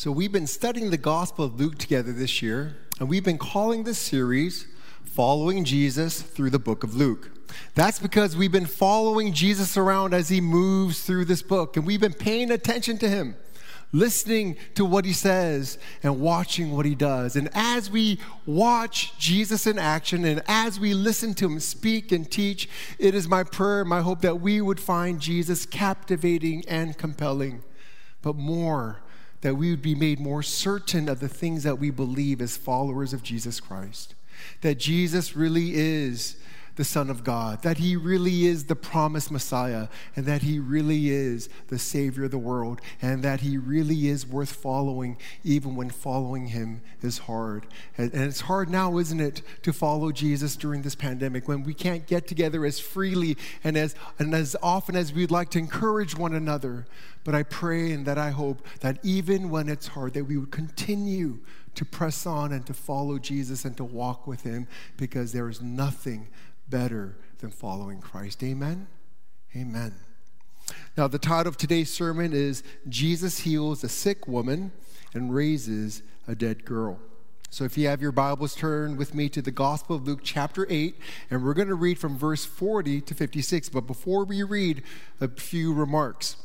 So, we've been studying the Gospel of Luke together this year, and we've been calling this series Following Jesus Through the Book of Luke. That's because we've been following Jesus around as he moves through this book, and we've been paying attention to him, listening to what he says, and watching what he does. And as we watch Jesus in action, and as we listen to him speak and teach, it is my prayer, my hope that we would find Jesus captivating and compelling, but more that we would be made more certain of the things that we believe as followers of Jesus Christ. That Jesus really is the Son of God, that he really is the promised Messiah, and that he really is the Savior of the world, and that he really is worth following, even when following him is hard. And, it's hard now, isn't it, to follow Jesus during this pandemic when we can't get together as freely and as, and as often as we'd like to encourage one another. But I pray and that I hope that even when it's hard, that we would continue to press on and to follow Jesus and to walk with him because there is nothing better than following Christ. Amen? Amen. Now, the title of today's sermon is Jesus Heals a Sick Woman and Raises a Dead Girl. So, if you have your Bibles, turn with me to the Gospel of Luke, chapter 8, and we're going to read from verse 40 to 56. But before we read, a few remarks.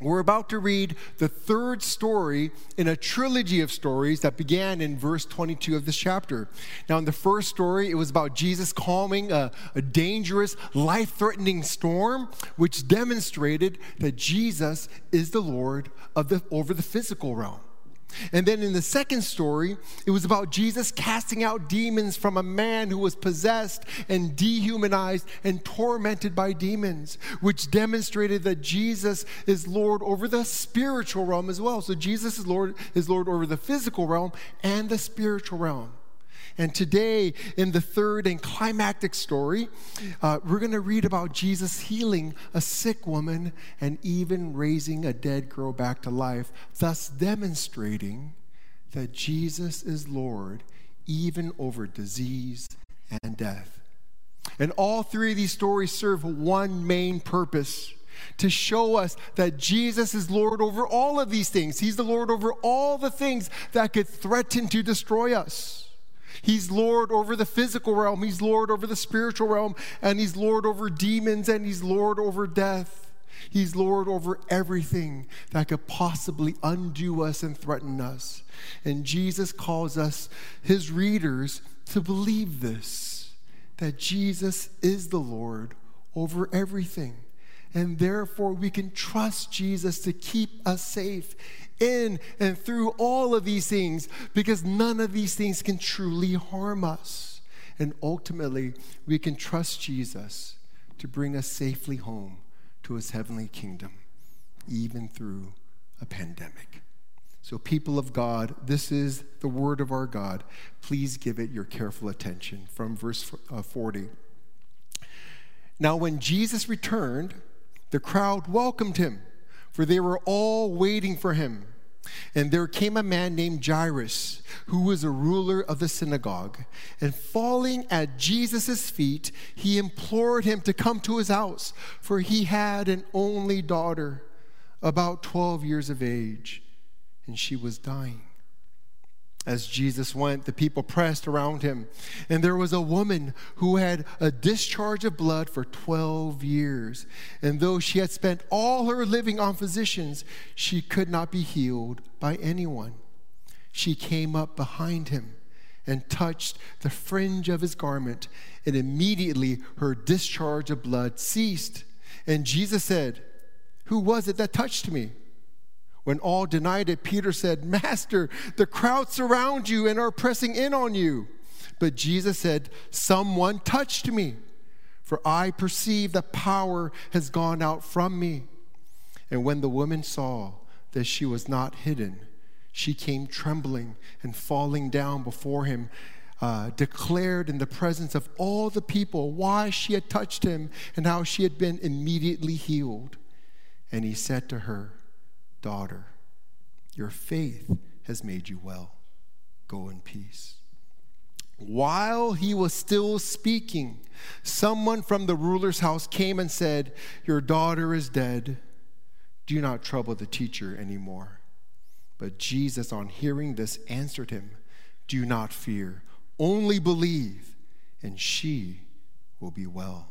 We're about to read the third story in a trilogy of stories that began in verse 22 of this chapter. Now, in the first story, it was about Jesus calming a, a dangerous, life threatening storm, which demonstrated that Jesus is the Lord of the, over the physical realm. And then in the second story, it was about Jesus casting out demons from a man who was possessed and dehumanized and tormented by demons, which demonstrated that Jesus is Lord over the spiritual realm as well. So Jesus is Lord is Lord over the physical realm and the spiritual realm. And today, in the third and climactic story, uh, we're going to read about Jesus healing a sick woman and even raising a dead girl back to life, thus demonstrating that Jesus is Lord even over disease and death. And all three of these stories serve one main purpose to show us that Jesus is Lord over all of these things. He's the Lord over all the things that could threaten to destroy us. He's Lord over the physical realm, He's Lord over the spiritual realm, and He's Lord over demons, and He's Lord over death. He's Lord over everything that could possibly undo us and threaten us. And Jesus calls us, His readers, to believe this that Jesus is the Lord over everything. And therefore, we can trust Jesus to keep us safe in and through all of these things because none of these things can truly harm us. And ultimately, we can trust Jesus to bring us safely home to his heavenly kingdom, even through a pandemic. So, people of God, this is the word of our God. Please give it your careful attention from verse uh, 40. Now, when Jesus returned, the crowd welcomed him for they were all waiting for him. And there came a man named Jairus, who was a ruler of the synagogue. And falling at Jesus' feet, he implored him to come to his house, for he had an only daughter, about 12 years of age, and she was dying. As Jesus went, the people pressed around him. And there was a woman who had a discharge of blood for 12 years. And though she had spent all her living on physicians, she could not be healed by anyone. She came up behind him and touched the fringe of his garment, and immediately her discharge of blood ceased. And Jesus said, Who was it that touched me? When all denied it, Peter said, Master, the crowd surround you and are pressing in on you. But Jesus said, Someone touched me, for I perceive that power has gone out from me. And when the woman saw that she was not hidden, she came trembling and falling down before him, uh, declared in the presence of all the people why she had touched him and how she had been immediately healed. And he said to her, Daughter, your faith has made you well. Go in peace. While he was still speaking, someone from the ruler's house came and said, Your daughter is dead. Do not trouble the teacher anymore. But Jesus, on hearing this, answered him, Do not fear, only believe, and she will be well.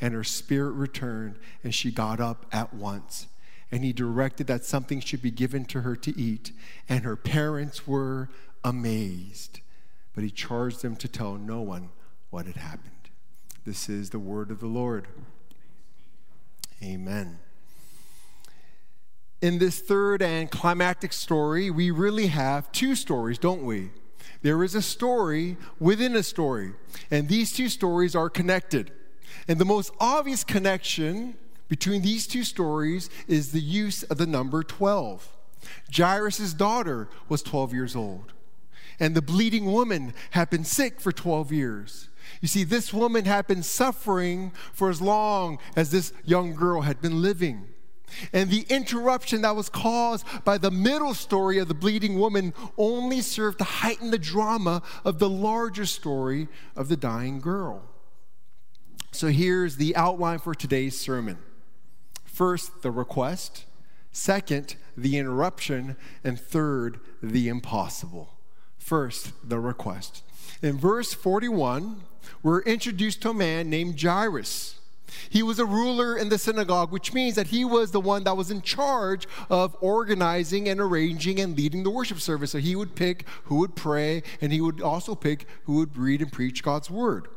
And her spirit returned, and she got up at once. And he directed that something should be given to her to eat. And her parents were amazed. But he charged them to tell no one what had happened. This is the word of the Lord. Amen in this third and climactic story, we really have two stories, don't we? There is a story within a story, and these two stories are connected. And the most obvious connection between these two stories is the use of the number 12. Jairus' daughter was 12 years old, and the bleeding woman had been sick for 12 years. You see, this woman had been suffering for as long as this young girl had been living. And the interruption that was caused by the middle story of the bleeding woman only served to heighten the drama of the larger story of the dying girl. So here's the outline for today's sermon first, the request, second, the interruption, and third, the impossible. First, the request. In verse 41, we're introduced to a man named Jairus. He was a ruler in the synagogue, which means that he was the one that was in charge of organizing and arranging and leading the worship service. So he would pick who would pray, and he would also pick who would read and preach God's word.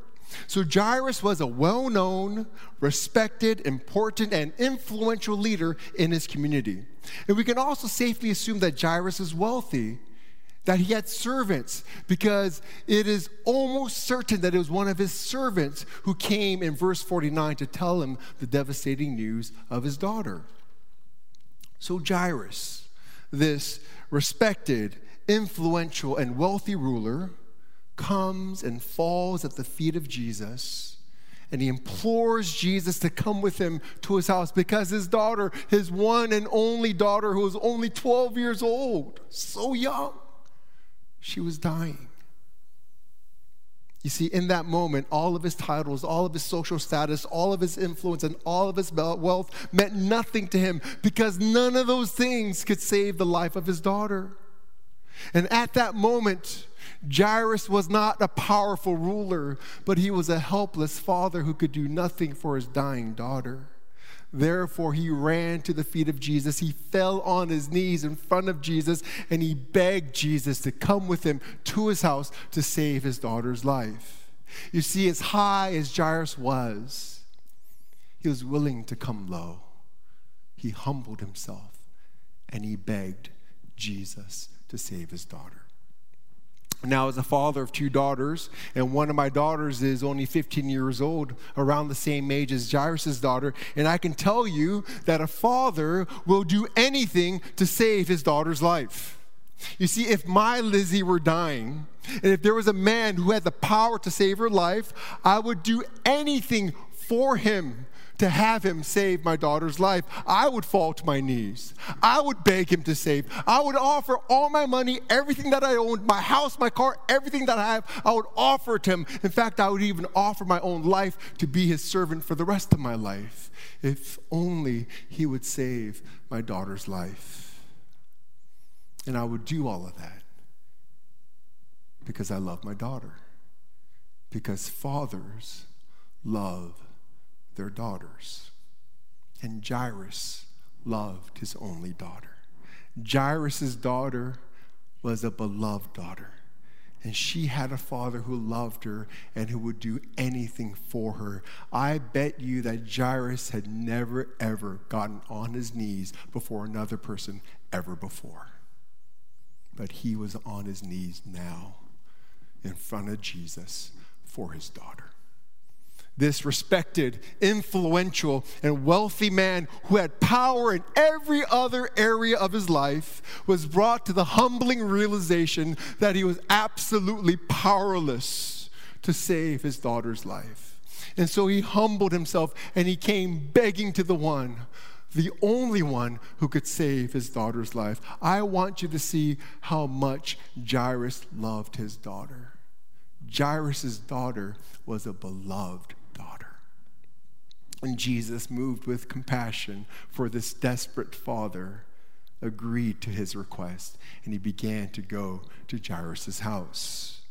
So Jairus was a well known, respected, important, and influential leader in his community. And we can also safely assume that Jairus is wealthy that he had servants because it is almost certain that it was one of his servants who came in verse 49 to tell him the devastating news of his daughter. So Jairus, this respected, influential, and wealthy ruler, comes and falls at the feet of Jesus. And he implores Jesus to come with him to his house because his daughter, his one and only daughter, who was only 12 years old, so young, she was dying. You see, in that moment, all of his titles, all of his social status, all of his influence, and all of his wealth meant nothing to him because none of those things could save the life of his daughter. And at that moment, Jairus was not a powerful ruler, but he was a helpless father who could do nothing for his dying daughter. Therefore, he ran to the feet of Jesus. He fell on his knees in front of Jesus and he begged Jesus to come with him to his house to save his daughter's life. You see, as high as Jairus was, he was willing to come low. He humbled himself and he begged Jesus to save his daughter. Now, as a father of two daughters, and one of my daughters is only 15 years old, around the same age as Jairus' daughter, and I can tell you that a father will do anything to save his daughter's life. You see, if my Lizzie were dying, and if there was a man who had the power to save her life, I would do anything for him to have him save my daughter's life, I would fall to my knees. I would beg him to save. I would offer all my money, everything that I owned, my house, my car, everything that I have, I would offer it to him. In fact, I would even offer my own life to be his servant for the rest of my life. If only he would save my daughter's life. And I would do all of that because I love my daughter. Because fathers love their daughters. And Jairus loved his only daughter. Jairus' daughter was a beloved daughter. And she had a father who loved her and who would do anything for her. I bet you that Jairus had never, ever gotten on his knees before another person ever before. But he was on his knees now in front of Jesus for his daughter. This respected, influential, and wealthy man who had power in every other area of his life was brought to the humbling realization that he was absolutely powerless to save his daughter's life. And so he humbled himself and he came begging to the one, the only one who could save his daughter's life. I want you to see how much Jairus loved his daughter. Jairus' daughter was a beloved and Jesus, moved with compassion for this desperate father, agreed to his request and he began to go to Jairus' house.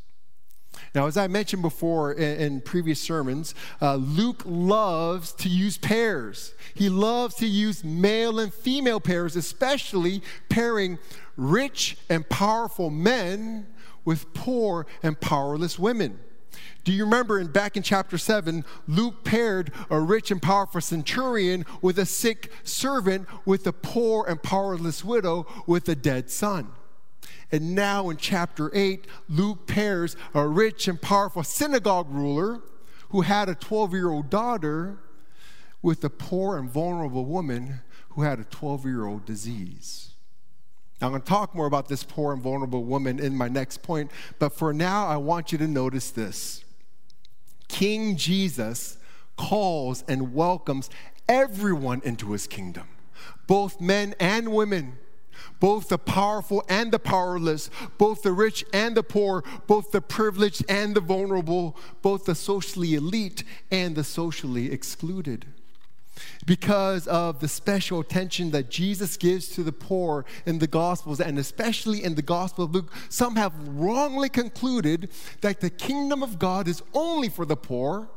Now, as I mentioned before in, in previous sermons, uh, Luke loves to use pairs. He loves to use male and female pairs, especially pairing rich and powerful men with poor and powerless women. Do you remember in, back in chapter 7, Luke paired a rich and powerful centurion with a sick servant, with a poor and powerless widow, with a dead son. And now in chapter 8, Luke pairs a rich and powerful synagogue ruler who had a 12 year old daughter with a poor and vulnerable woman who had a 12 year old disease. Now, I'm going to talk more about this poor and vulnerable woman in my next point, but for now, I want you to notice this. King Jesus calls and welcomes everyone into his kingdom, both men and women, both the powerful and the powerless, both the rich and the poor, both the privileged and the vulnerable, both the socially elite and the socially excluded. Because of the special attention that Jesus gives to the poor in the Gospels, and especially in the Gospel of Luke, some have wrongly concluded that the kingdom of God is only for the poor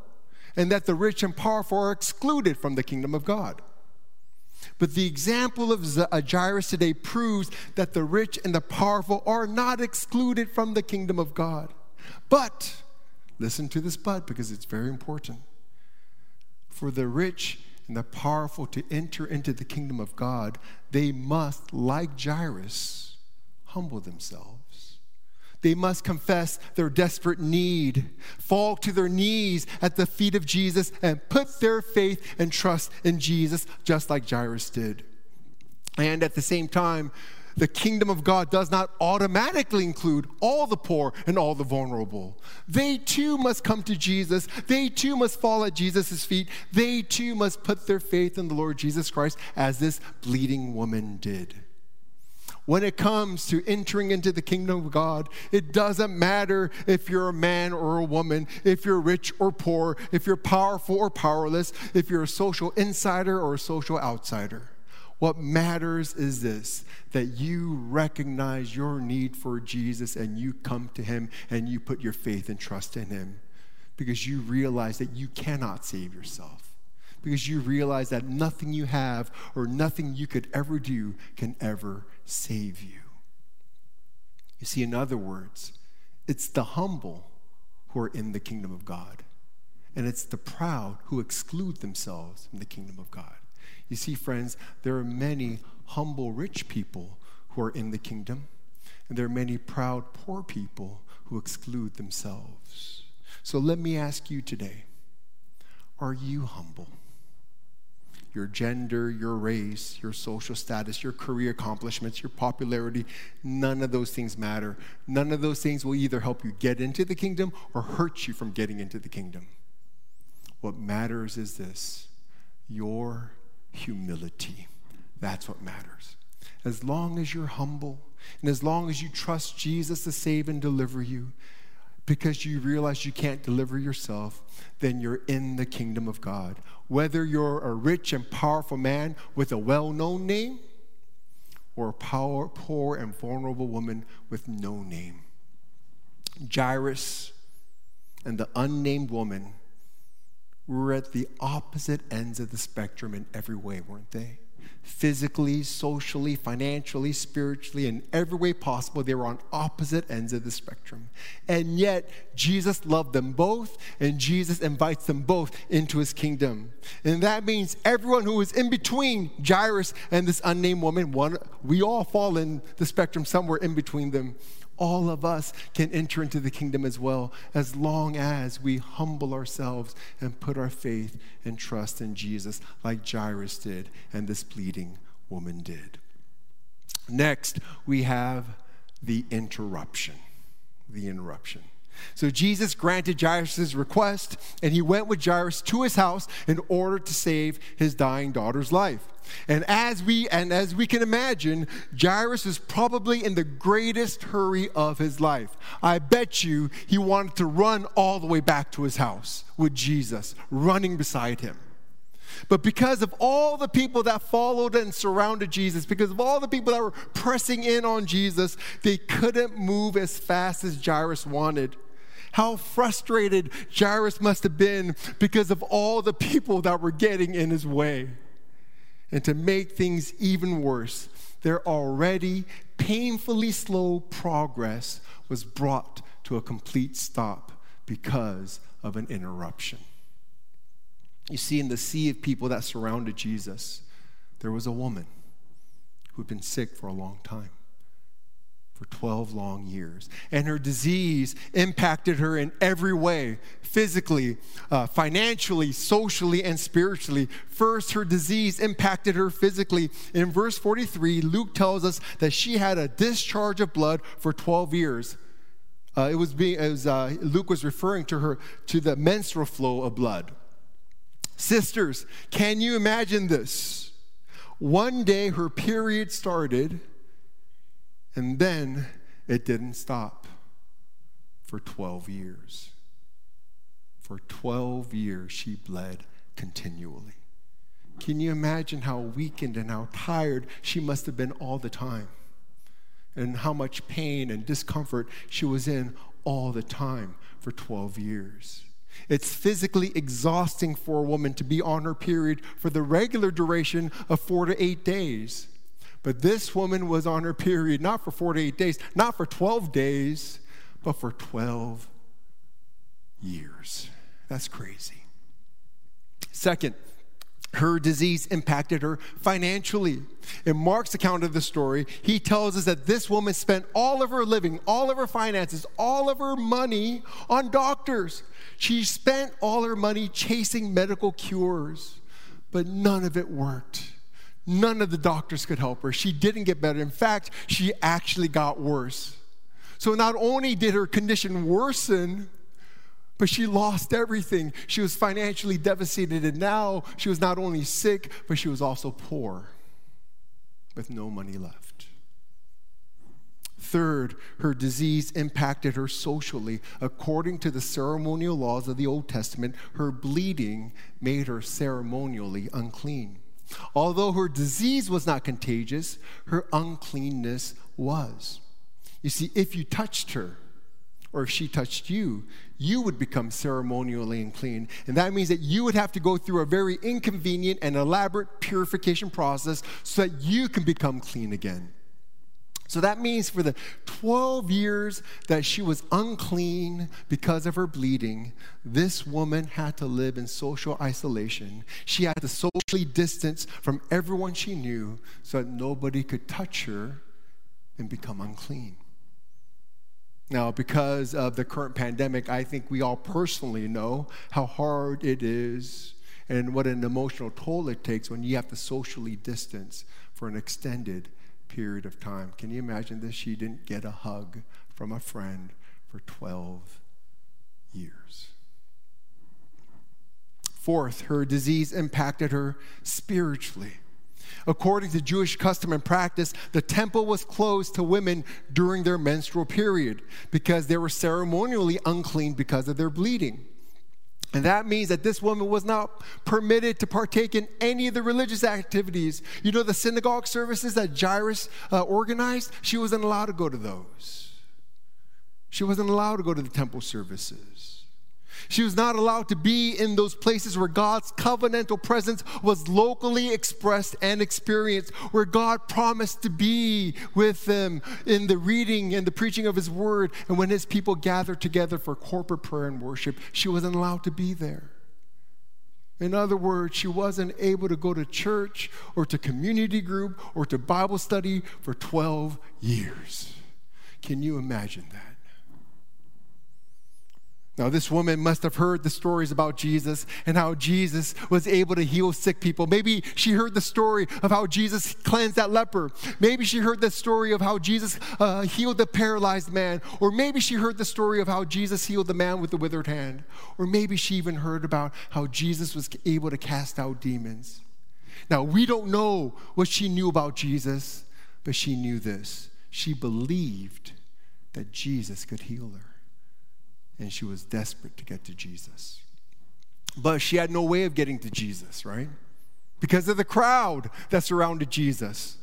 and that the rich and powerful are excluded from the kingdom of God. But the example of uh, Jairus today proves that the rich and the powerful are not excluded from the kingdom of God. But, listen to this but because it's very important. For the rich and the powerful to enter into the kingdom of God, they must, like Jairus, humble themselves. They must confess their desperate need, fall to their knees at the feet of Jesus, and put their faith and trust in Jesus, just like Jairus did. And at the same time, the kingdom of God does not automatically include all the poor and all the vulnerable. They too must come to Jesus. They too must fall at Jesus' feet. They too must put their faith in the Lord Jesus Christ as this bleeding woman did. When it comes to entering into the kingdom of God, it doesn't matter if you're a man or a woman, if you're rich or poor, if you're powerful or powerless, if you're a social insider or a social outsider. What matters is this that you recognize your need for Jesus and you come to him and you put your faith and trust in him because you realize that you cannot save yourself. Because you realize that nothing you have or nothing you could ever do can ever save you. You see, in other words, it's the humble who are in the kingdom of God, and it's the proud who exclude themselves from the kingdom of God. You see, friends, there are many humble rich people who are in the kingdom, and there are many proud poor people who exclude themselves. So let me ask you today are you humble? Your gender, your race, your social status, your career accomplishments, your popularity, none of those things matter. None of those things will either help you get into the kingdom or hurt you from getting into the kingdom. What matters is this your humility. That's what matters. As long as you're humble and as long as you trust Jesus to save and deliver you, because you realize you can't deliver yourself, then you're in the kingdom of God. Whether you're a rich and powerful man with a well known name or a power, poor and vulnerable woman with no name. Jairus and the unnamed woman were at the opposite ends of the spectrum in every way, weren't they? Physically, socially, financially, spiritually, in every way possible, they were on opposite ends of the spectrum. And yet, Jesus loved them both, and Jesus invites them both into his kingdom. And that means everyone who is in between Jairus and this unnamed woman, one, we all fall in the spectrum somewhere in between them all of us can enter into the kingdom as well, as long as we humble ourselves and put our faith and trust in Jesus, like Jairus did and this bleeding woman did. Next, we have the interruption. The interruption. So Jesus granted Jairus' request, and he went with Jairus to his house in order to save his dying daughter's life. And as we and as we can imagine, Jairus is probably in the greatest hurry of his life. I bet you he wanted to run all the way back to his house with Jesus running beside him. But because of all the people that followed and surrounded Jesus, because of all the people that were pressing in on Jesus, they couldn't move as fast as Jairus wanted. How frustrated Jairus must have been because of all the people that were getting in his way. And to make things even worse, their already painfully slow progress was brought to a complete stop because of an interruption. You see, in the sea of people that surrounded Jesus, there was a woman who'd been sick for a long time for 12 long years. And her disease impacted her in every way physically, uh, financially, socially, and spiritually. First, her disease impacted her physically. In verse 43, Luke tells us that she had a discharge of blood for 12 years. Uh, it was being, it was, uh, Luke was referring to her to the menstrual flow of blood. Sisters, can you imagine this? One day her period started and then it didn't stop for 12 years. For 12 years, she bled continually. Can you imagine how weakened and how tired she must have been all the time? And how much pain and discomfort she was in all the time for 12 years. It's physically exhausting for a woman to be on her period for the regular duration of four to eight days. But this woman was on her period not for 48 days, not for 12 days, but for 12 years. That's crazy. Second, her disease impacted her financially. In Mark's account of the story, he tells us that this woman spent all of her living, all of her finances, all of her money on doctors. She spent all her money chasing medical cures, but none of it worked. None of the doctors could help her. She didn't get better. In fact, she actually got worse. So not only did her condition worsen, but she lost everything. She was financially devastated, and now she was not only sick, but she was also poor with no money left. Third, her disease impacted her socially. According to the ceremonial laws of the Old Testament, her bleeding made her ceremonially unclean. Although her disease was not contagious, her uncleanness was. You see, if you touched her, or if she touched you, you would become ceremonially unclean. And that means that you would have to go through a very inconvenient and elaborate purification process so that you can become clean again. So that means for the 12 years that she was unclean because of her bleeding, this woman had to live in social isolation. She had to socially distance from everyone she knew so that nobody could touch her and become unclean. Now, because of the current pandemic, I think we all personally know how hard it is and what an emotional toll it takes when you have to socially distance for an extended period of time. Can you imagine this? She didn't get a hug from a friend for 12 years. Fourth, her disease impacted her spiritually. According to Jewish custom and practice, the temple was closed to women during their menstrual period because they were ceremonially unclean because of their bleeding. And that means that this woman was not permitted to partake in any of the religious activities. You know, the synagogue services that Jairus uh, organized, she wasn't allowed to go to those. She wasn't allowed to go to the temple services. She was not allowed to be in those places where God's covenantal presence was locally expressed and experienced, where God promised to be with them in the reading and the preaching of His word. And when His people gathered together for corporate prayer and worship, she wasn't allowed to be there. In other words, she wasn't able to go to church or to community group or to Bible study for 12 years. Can you imagine that? Now, this woman must have heard the stories about Jesus and how Jesus was able to heal sick people. Maybe she heard the story of how Jesus cleansed that leper. Maybe she heard the story of how Jesus uh, healed the paralyzed man. Or maybe she heard the story of how Jesus healed the man with the withered hand. Or maybe she even heard about how Jesus was able to cast out demons. Now, we don't know what she knew about Jesus, but she knew this. She believed that Jesus could heal her and she was desperate to get to Jesus. But she had no way of getting to Jesus, right? Because of the crowd that surrounded Jesus.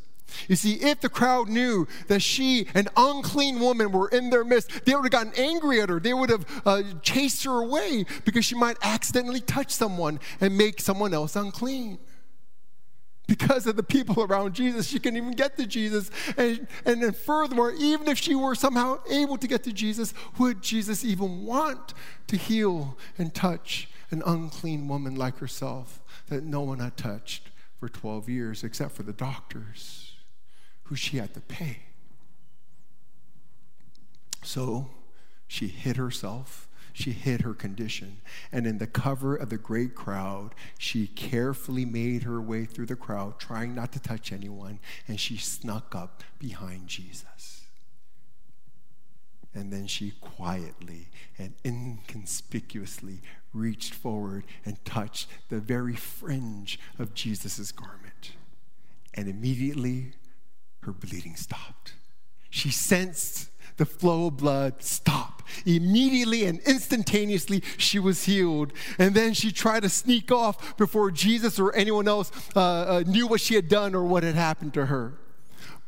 You see, if the crowd knew that she, an unclean woman, were in their midst, they would have gotten angry at her. They would have uh, chased her away because she might accidentally touch someone and make someone else unclean because of the people around Jesus, she couldn't even get to Jesus. And, and then, furthermore, even if she were somehow able to get to Jesus, would Jesus even want to heal and touch an unclean woman like herself that no one had touched for 12 years except for the doctors who she had to pay? So she hid herself she hid her condition. And in the cover of the great crowd, she carefully made her way through the crowd, trying not to touch anyone, and she snuck up behind Jesus. And then she quietly and inconspicuously reached forward and touched the very fringe of Jesus' garment. And immediately, her bleeding stopped. She sensed the flow of blood stop. Immediately and instantaneously, she was healed. And then she tried to sneak off before Jesus or anyone else uh, uh, knew what she had done or what had happened to her.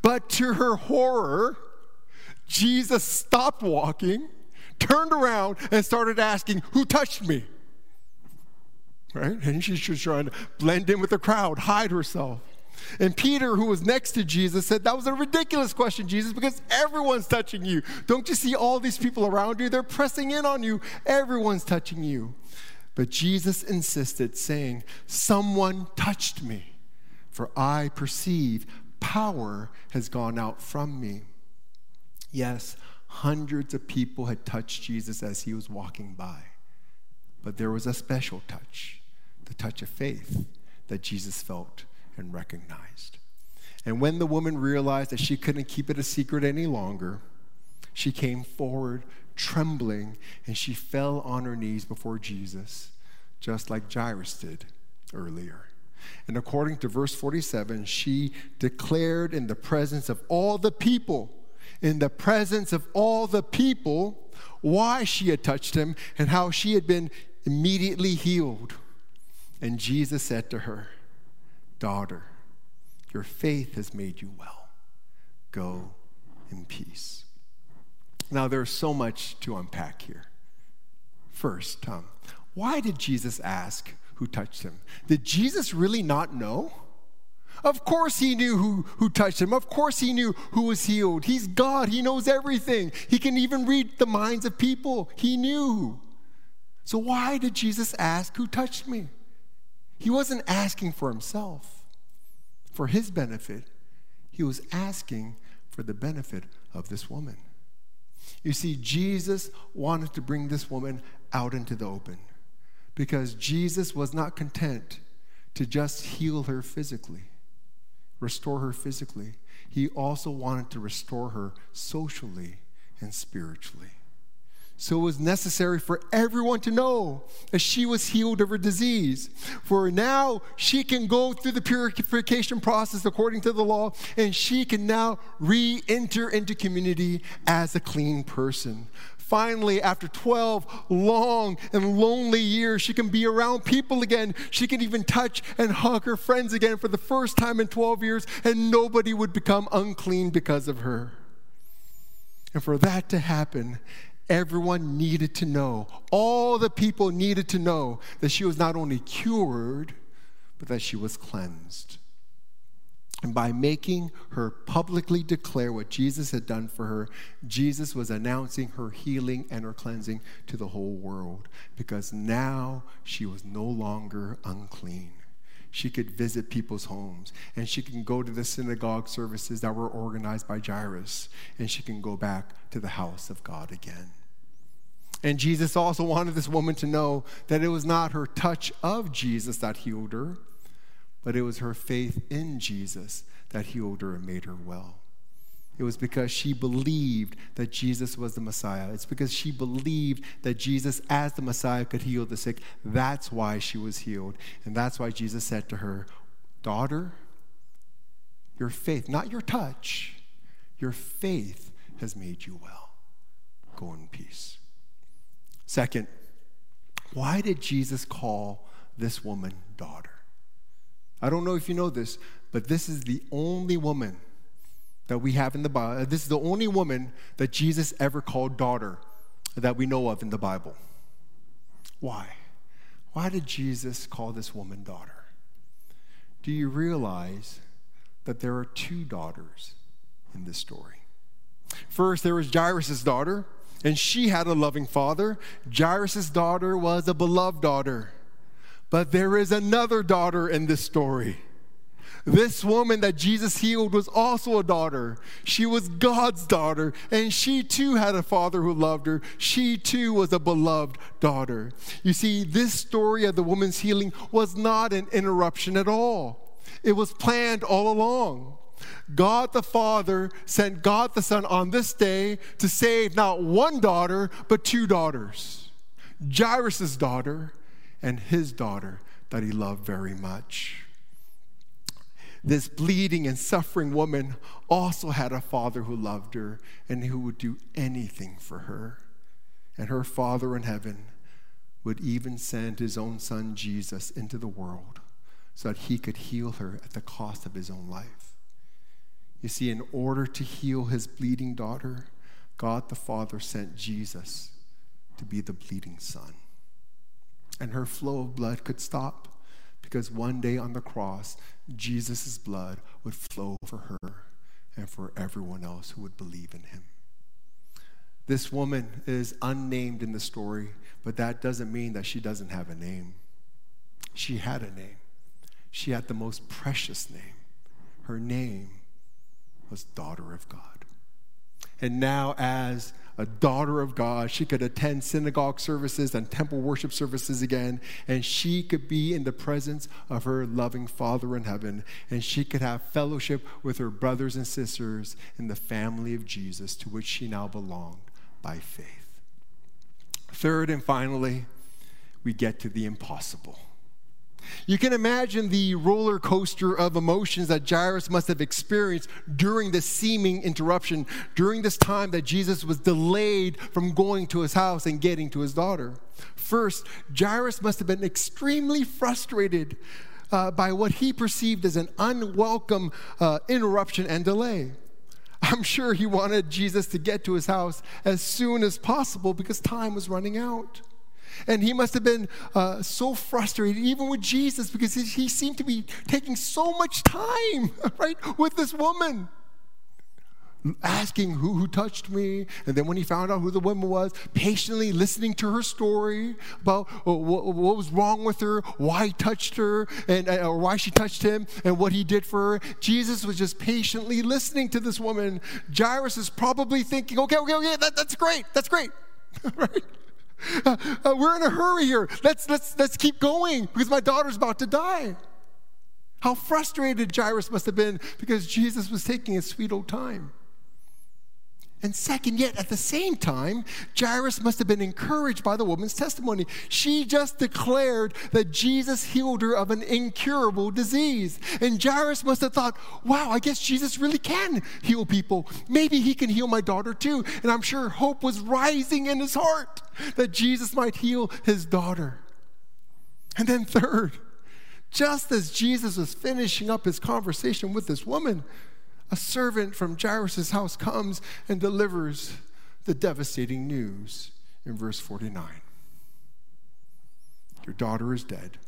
But to her horror, Jesus stopped walking, turned around, and started asking, Who touched me? Right? And she's just trying to blend in with the crowd, hide herself. And Peter, who was next to Jesus, said, That was a ridiculous question, Jesus, because everyone's touching you. Don't you see all these people around you? They're pressing in on you. Everyone's touching you. But Jesus insisted, saying, Someone touched me, for I perceive power has gone out from me. Yes, hundreds of people had touched Jesus as he was walking by. But there was a special touch, the touch of faith that Jesus felt and recognized. And when the woman realized that she couldn't keep it a secret any longer, she came forward trembling and she fell on her knees before Jesus, just like Jairus did earlier. And according to verse 47, she declared in the presence of all the people, in the presence of all the people, why she had touched him and how she had been immediately healed. And Jesus said to her, Daughter, your faith has made you well. Go in peace. Now, there's so much to unpack here. First, um, why did Jesus ask who touched him? Did Jesus really not know? Of course, he knew who, who touched him. Of course, he knew who was healed. He's God, he knows everything. He can even read the minds of people. He knew. So, why did Jesus ask who touched me? He wasn't asking for himself, for his benefit. He was asking for the benefit of this woman. You see, Jesus wanted to bring this woman out into the open because Jesus was not content to just heal her physically, restore her physically. He also wanted to restore her socially and spiritually. So it was necessary for everyone to know that she was healed of her disease. For now she can go through the purification process according to the law, and she can now re enter into community as a clean person. Finally, after 12 long and lonely years, she can be around people again. She can even touch and hug her friends again for the first time in 12 years, and nobody would become unclean because of her. And for that to happen, Everyone needed to know, all the people needed to know that she was not only cured, but that she was cleansed. And by making her publicly declare what Jesus had done for her, Jesus was announcing her healing and her cleansing to the whole world because now she was no longer unclean. She could visit people's homes, and she can go to the synagogue services that were organized by Jairus, and she can go back to the house of God again. And Jesus also wanted this woman to know that it was not her touch of Jesus that healed her, but it was her faith in Jesus that healed her and made her well. It was because she believed that Jesus was the Messiah. It's because she believed that Jesus, as the Messiah, could heal the sick. That's why she was healed. And that's why Jesus said to her, Daughter, your faith, not your touch, your faith has made you well. Go in peace. Second, why did Jesus call this woman daughter? I don't know if you know this, but this is the only woman that we have in the Bible. This is the only woman that Jesus ever called daughter that we know of in the Bible. Why? Why did Jesus call this woman daughter? Do you realize that there are two daughters in this story? First, there was Jairus' daughter, and she had a loving father. Jairus' daughter was a beloved daughter. But there is another daughter in this story. This woman that Jesus healed was also a daughter. She was God's daughter, and she too had a father who loved her. She too was a beloved daughter. You see, this story of the woman's healing was not an interruption at all, it was planned all along. God the Father sent God the Son on this day to save not one daughter, but two daughters Jairus' daughter and his daughter that he loved very much. This bleeding and suffering woman also had a father who loved her and who would do anything for her. And her father in heaven would even send his own son Jesus into the world so that he could heal her at the cost of his own life. You see, in order to heal his bleeding daughter, God the Father sent Jesus to be the bleeding son. And her flow of blood could stop because one day on the cross, Jesus' blood would flow for her and for everyone else who would believe in him. This woman is unnamed in the story, but that doesn't mean that she doesn't have a name. She had a name. She had the most precious name. Her name was Daughter of God. And now, as a daughter of God. She could attend synagogue services and temple worship services again, and she could be in the presence of her loving Father in heaven, and she could have fellowship with her brothers and sisters in the family of Jesus to which she now belonged by faith. Third and finally, we get to the impossible. You can imagine the roller coaster of emotions that Jairus must have experienced during this seeming interruption, during this time that Jesus was delayed from going to his house and getting to his daughter. First, Jairus must have been extremely frustrated uh, by what he perceived as an unwelcome uh, interruption and delay. I'm sure he wanted Jesus to get to his house as soon as possible because time was running out. And he must have been uh, so frustrated, even with Jesus, because he, seemed to be taking so much time, right, with this woman asking who, who touched me. And then when he found out who the woman was, patiently listening to her story about uh, what, what was wrong with her, why he touched her, and uh, or why she touched him, and what he did for her. Jesus was just patiently listening to this woman. Jairus is probably thinking, okay, okay, okay, that, that's great, that's great, right? Uh, we're in a hurry here. Let's, let's, let's keep going because my daughter's about to die. How frustrated Jairus must have been because Jesus was taking his sweet old time. And second, yet at the same time, Jairus must have been encouraged by the woman's testimony. She just declared that Jesus healed her of an incurable disease. And Jairus must have thought, wow, I guess Jesus really can heal people. Maybe he can heal my daughter too. And I'm sure hope was rising in his heart that Jesus might heal his daughter. And then, third, just as Jesus was finishing up his conversation with this woman, a servant from Jairus' house comes and delivers the devastating news in verse 49. Your daughter is dead.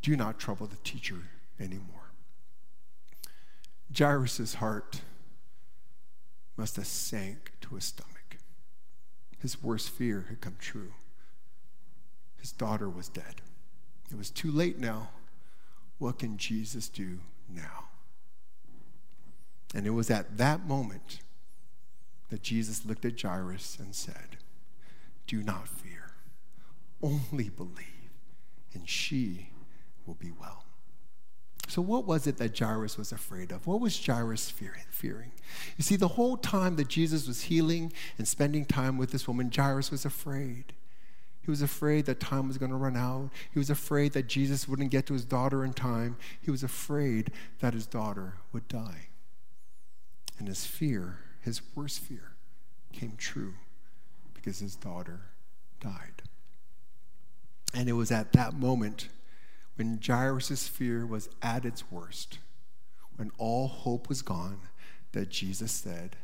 Do not trouble the teacher anymore. Jairus' heart must have sank to his stomach. His worst fear had come true. His daughter was dead. It was too late now. what can Jesus do now? And it was at that moment that Jesus looked at Jairus and said, Do not fear, only believe, and she will be well. So, what was it that Jairus was afraid of? What was Jairus fearing? You see, the whole time that Jesus was healing and spending time with this woman, Jairus was afraid. He was afraid that time was going to run out. He was afraid that Jesus wouldn't get to his daughter in time. He was afraid that his daughter would die. And his fear, his worst fear, came true because his daughter died. And it was at that moment when Jairus' fear was at its worst, when all hope was gone, that Jesus said,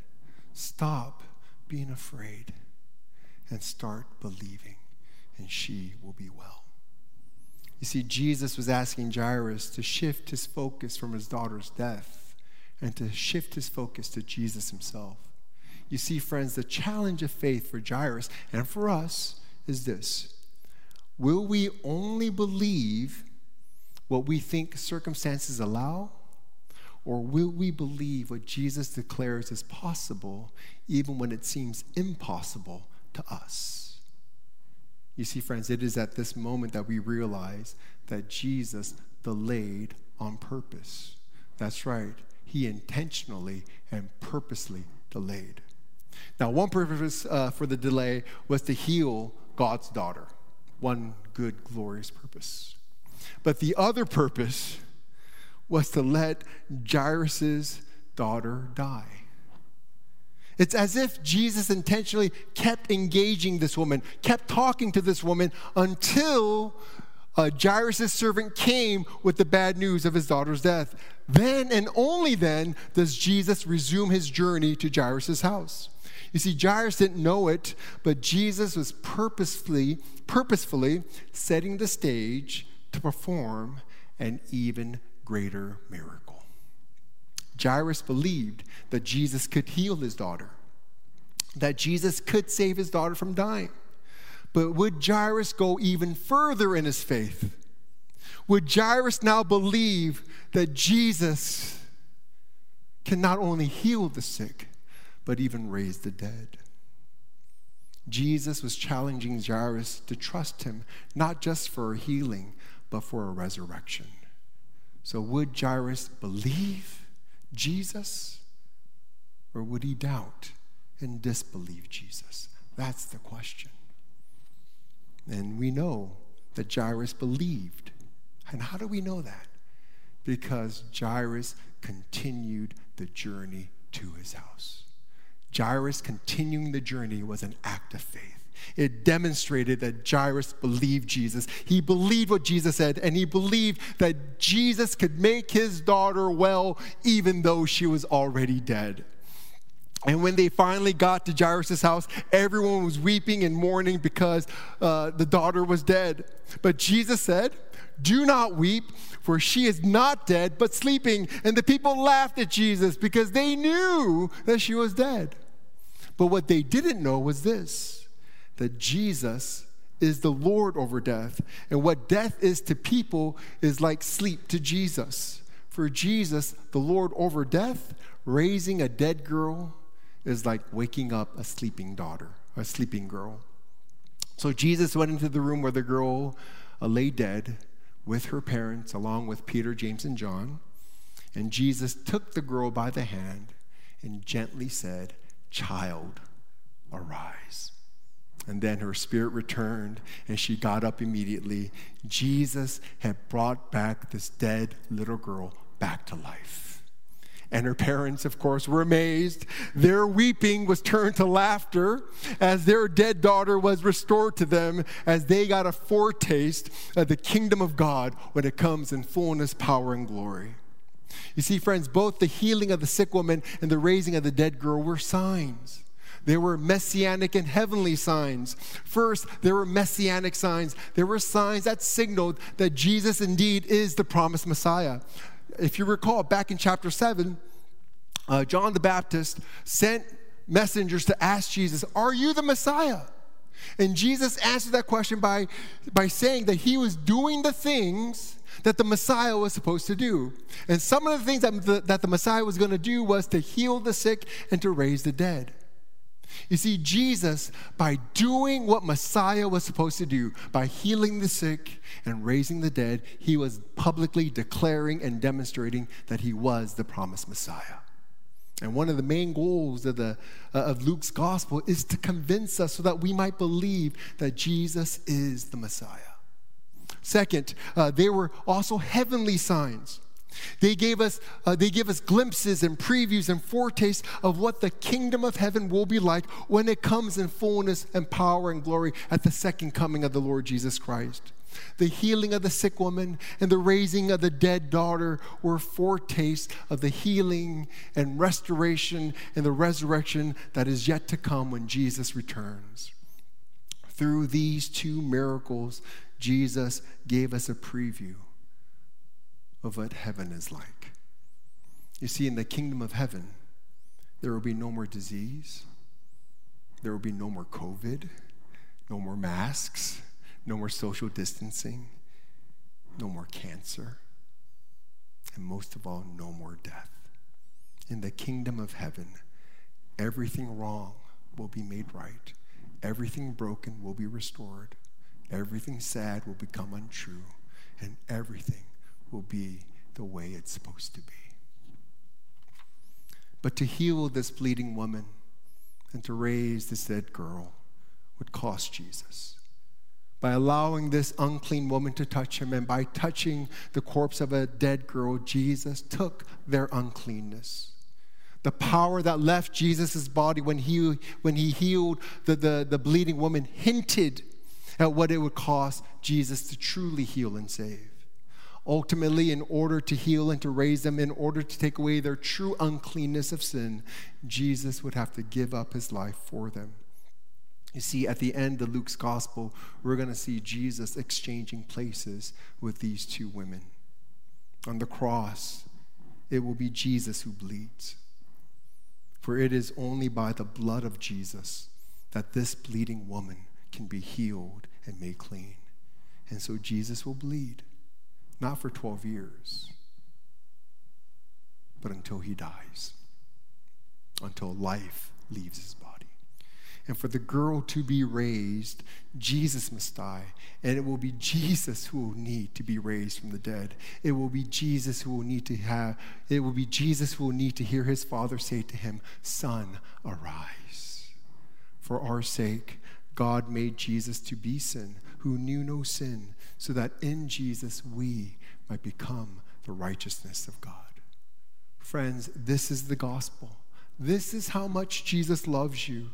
Stop being afraid and start believing and she will be well. You see, Jesus was asking Jairus to shift his focus from his daughter's death and to shift his focus to Jesus himself. You see, friends, the challenge of faith for Jairus and for us is this Will we only believe what we think circumstances allow? Or will we believe what Jesus declares is possible, even when it seems impossible to us? You see, friends, it is at this moment that we realize that Jesus delayed on purpose. That's right, he intentionally and purposely delayed. Now, one purpose uh, for the delay was to heal God's daughter, one good, glorious purpose. But the other purpose was to let Jairus' daughter die. It's as if Jesus intentionally kept engaging this woman, kept talking to this woman until uh, Jairus' servant came with the bad news of his daughter's death. Then and only then does Jesus resume his journey to Jairus' house. You see, Jairus didn't know it, but Jesus was purposefully, purposefully setting the stage to perform an even greater miracle. Jairus believed that Jesus could heal his daughter, that Jesus could save his daughter from dying. But would Jairus go even further in his faith? Would Jairus now believe that Jesus can not only heal the sick, but even raise the dead? Jesus was challenging Jairus to trust him, not just for a healing, but for a resurrection. So, would Jairus believe? Jesus? Or would he doubt and disbelieve Jesus? That's the question. And we know that Jairus believed. And how do we know that? Because Jairus continued the journey to his house. Jairus continuing the journey was an act of faith. It demonstrated that Jairus believed Jesus. He believed what Jesus said, and he believed that Jesus could make his daughter well, even though she was already dead. And when they finally got to Jairus' house, everyone was weeping and mourning because uh, the daughter was dead. But Jesus said, Do not weep, for she is not dead, but sleeping. And the people laughed at Jesus because they knew that she was dead. But what they didn't know was this that Jesus is the Lord over death. And what death is to people is like sleep to Jesus. For Jesus, the Lord over death, raising a dead girl is like waking up a sleeping daughter, a sleeping girl. So Jesus went into the room where the girl uh, lay dead with her parents, along with Peter, James, and John. And Jesus took the girl by the hand and gently said, Child, arise. And then her spirit returned and she got up immediately. Jesus had brought back this dead little girl back to life. And her parents, of course, were amazed. Their weeping was turned to laughter as their dead daughter was restored to them as they got a foretaste of the kingdom of God when it comes in fullness, power, and glory. You see, friends, both the healing of the sick woman and the raising of the dead girl were signs. They were messianic and heavenly signs. First, there were messianic signs. There were signs that signaled that Jesus indeed is the promised Messiah. If you recall, back in chapter 7, uh, John the Baptist sent messengers to ask Jesus, Are you the Messiah? And Jesus answered that question by, by saying that he was doing the things that the Messiah was supposed to do. And some of the things that the, that the Messiah was going to do was to heal the sick and to raise the dead. You see, Jesus, by doing what Messiah was supposed to do, by healing the sick and raising the dead, he was publicly declaring and demonstrating that he was the promised Messiah. And one of the main goals of, the, uh, of Luke's gospel is to convince us so that we might believe that Jesus is the Messiah. Second, uh, were also heavenly signs. They gave us, uh, they give us glimpses and previews and foretastes of what the kingdom of heaven will be like when it comes in fullness and power and glory at the second coming of the Lord Jesus Christ. The healing of the sick woman and the raising of the dead daughter were foretastes of the healing and restoration and the resurrection that is yet to come when Jesus returns. Through these two miracles, Jesus gave us a preview of what heaven is like. You see, in the kingdom of heaven, there will be no more disease, there will be no more COVID, no more masks, no more social distancing, no more cancer, and most of all, no more death. In the kingdom of heaven, everything wrong will be made right, everything broken will be restored, everything sad will become untrue, and everything will be the way it's supposed to be. But to heal this bleeding woman and to raise this dead girl would cost Jesus. By allowing this unclean woman to touch him and by touching the corpse of a dead girl, Jesus took their uncleanness. The power that left Jesus' body when he, when he healed the, the, the bleeding woman hinted at what it would cost Jesus to truly heal and save. Ultimately, in order to heal and to raise them, in order to take away their true uncleanness of sin, Jesus would have to give up his life for them. You see, at the end of Luke's gospel, we're going to see Jesus exchanging places with these two women. On the cross, it will be Jesus who bleeds. For it is only by the blood of Jesus that this bleeding woman can be healed and made clean. And so Jesus will bleed not for 12 years, but until he dies, until life leaves his body. And for the girl to be raised, Jesus must die. And it will be Jesus who will need to be raised from the dead. It will be Jesus who will need to have, it will be Jesus who will need to hear his father say to him, Son, arise. For our sake, God made Jesus to be sin, who knew no sin, so that in Jesus we might become the righteousness of God. Friends, this is the gospel. This is how much Jesus loves you.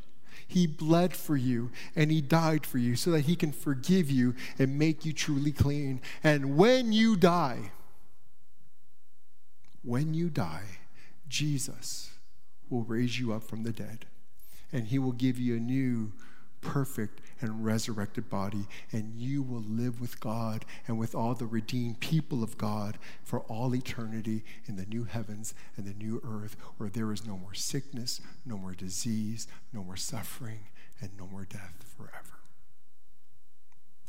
He bled for you and he died for you so that he can forgive you and make you truly clean. And when you die, when you die, Jesus will raise you up from the dead and he will give you a new perfect and resurrected body, and you will live with God and with all the redeemed people of God for all eternity in the new heavens and the new earth, where there is no more sickness, no more disease, no more suffering, and no more death forever.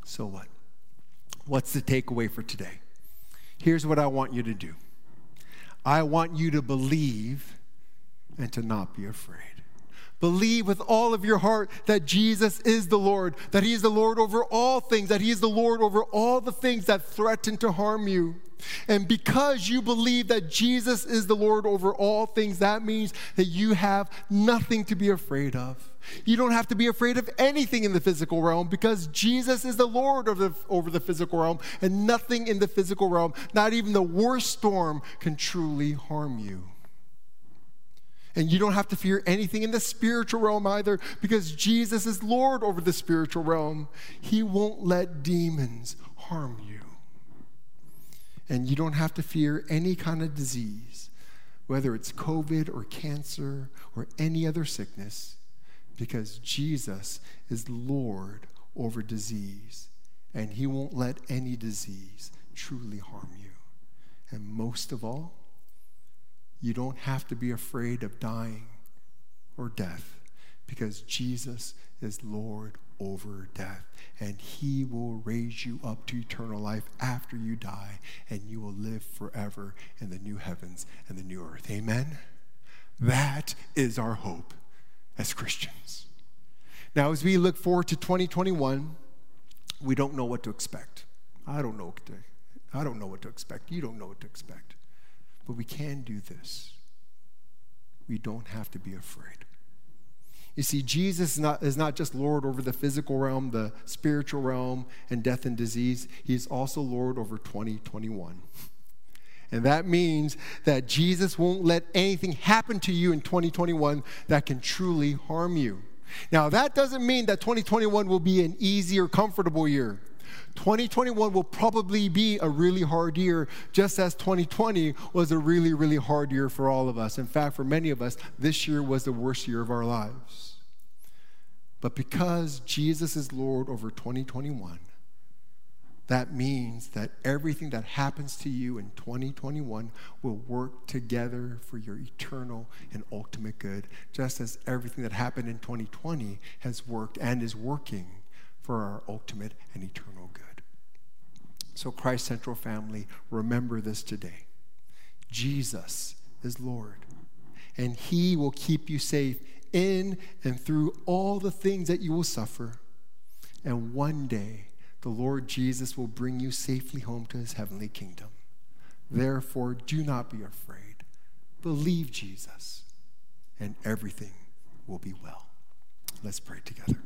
So, what? What's the takeaway for today? Here's what I want you to do I want you to believe and to not be afraid. Believe with all of your heart that Jesus is the Lord, that He is the Lord over all things, that He is the Lord over all the things that threaten to harm you. And because you believe that Jesus is the Lord over all things, that means that you have nothing to be afraid of. You don't have to be afraid of anything in the physical realm because Jesus is the Lord over the, over the physical realm, and nothing in the physical realm, not even the worst storm, can truly harm you. And you don't have to fear anything in the spiritual realm either because Jesus is Lord over the spiritual realm. He won't let demons harm you. And you don't have to fear any kind of disease, whether it's COVID or cancer or any other sickness, because Jesus is Lord over disease. And He won't let any disease truly harm you. And most of all, you don't have to be afraid of dying or death because Jesus is Lord over death. And he will raise you up to eternal life after you die, and you will live forever in the new heavens and the new earth. Amen? That is our hope as Christians. Now, as we look forward to 2021, we don't know what to expect. I don't know I don't know what to expect. You don't know what to expect. But we can do this. We don't have to be afraid. You see, Jesus is not, is not just Lord over the physical realm, the spiritual realm, and death and disease. He is also Lord over 2021. And that means that Jesus won't let anything happen to you in 2021 that can truly harm you. Now, that doesn't mean that 2021 will be an easy or comfortable year. 2021 will probably be a really hard year, just as 2020 was a really, really hard year for all of us. In fact, for many of us, this year was the worst year of our lives. But because Jesus is Lord over 2021, that means that everything that happens to you in 2021 will work together for your eternal and ultimate good, just as everything that happened in 2020 has worked and is working for our ultimate and eternal good. So, Christ Central family, remember this today Jesus is Lord, and He will keep you safe in and through all the things that you will suffer. And one day, the Lord Jesus will bring you safely home to his heavenly kingdom. Therefore, do not be afraid. Believe Jesus, and everything will be well. Let's pray together.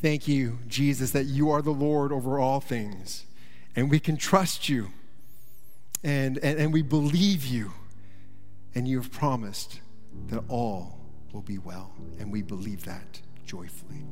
Thank you, Jesus, that you are the Lord over all things, and we can trust you, and, and, and we believe you, and you have promised that all will be well, and we believe that joyfully.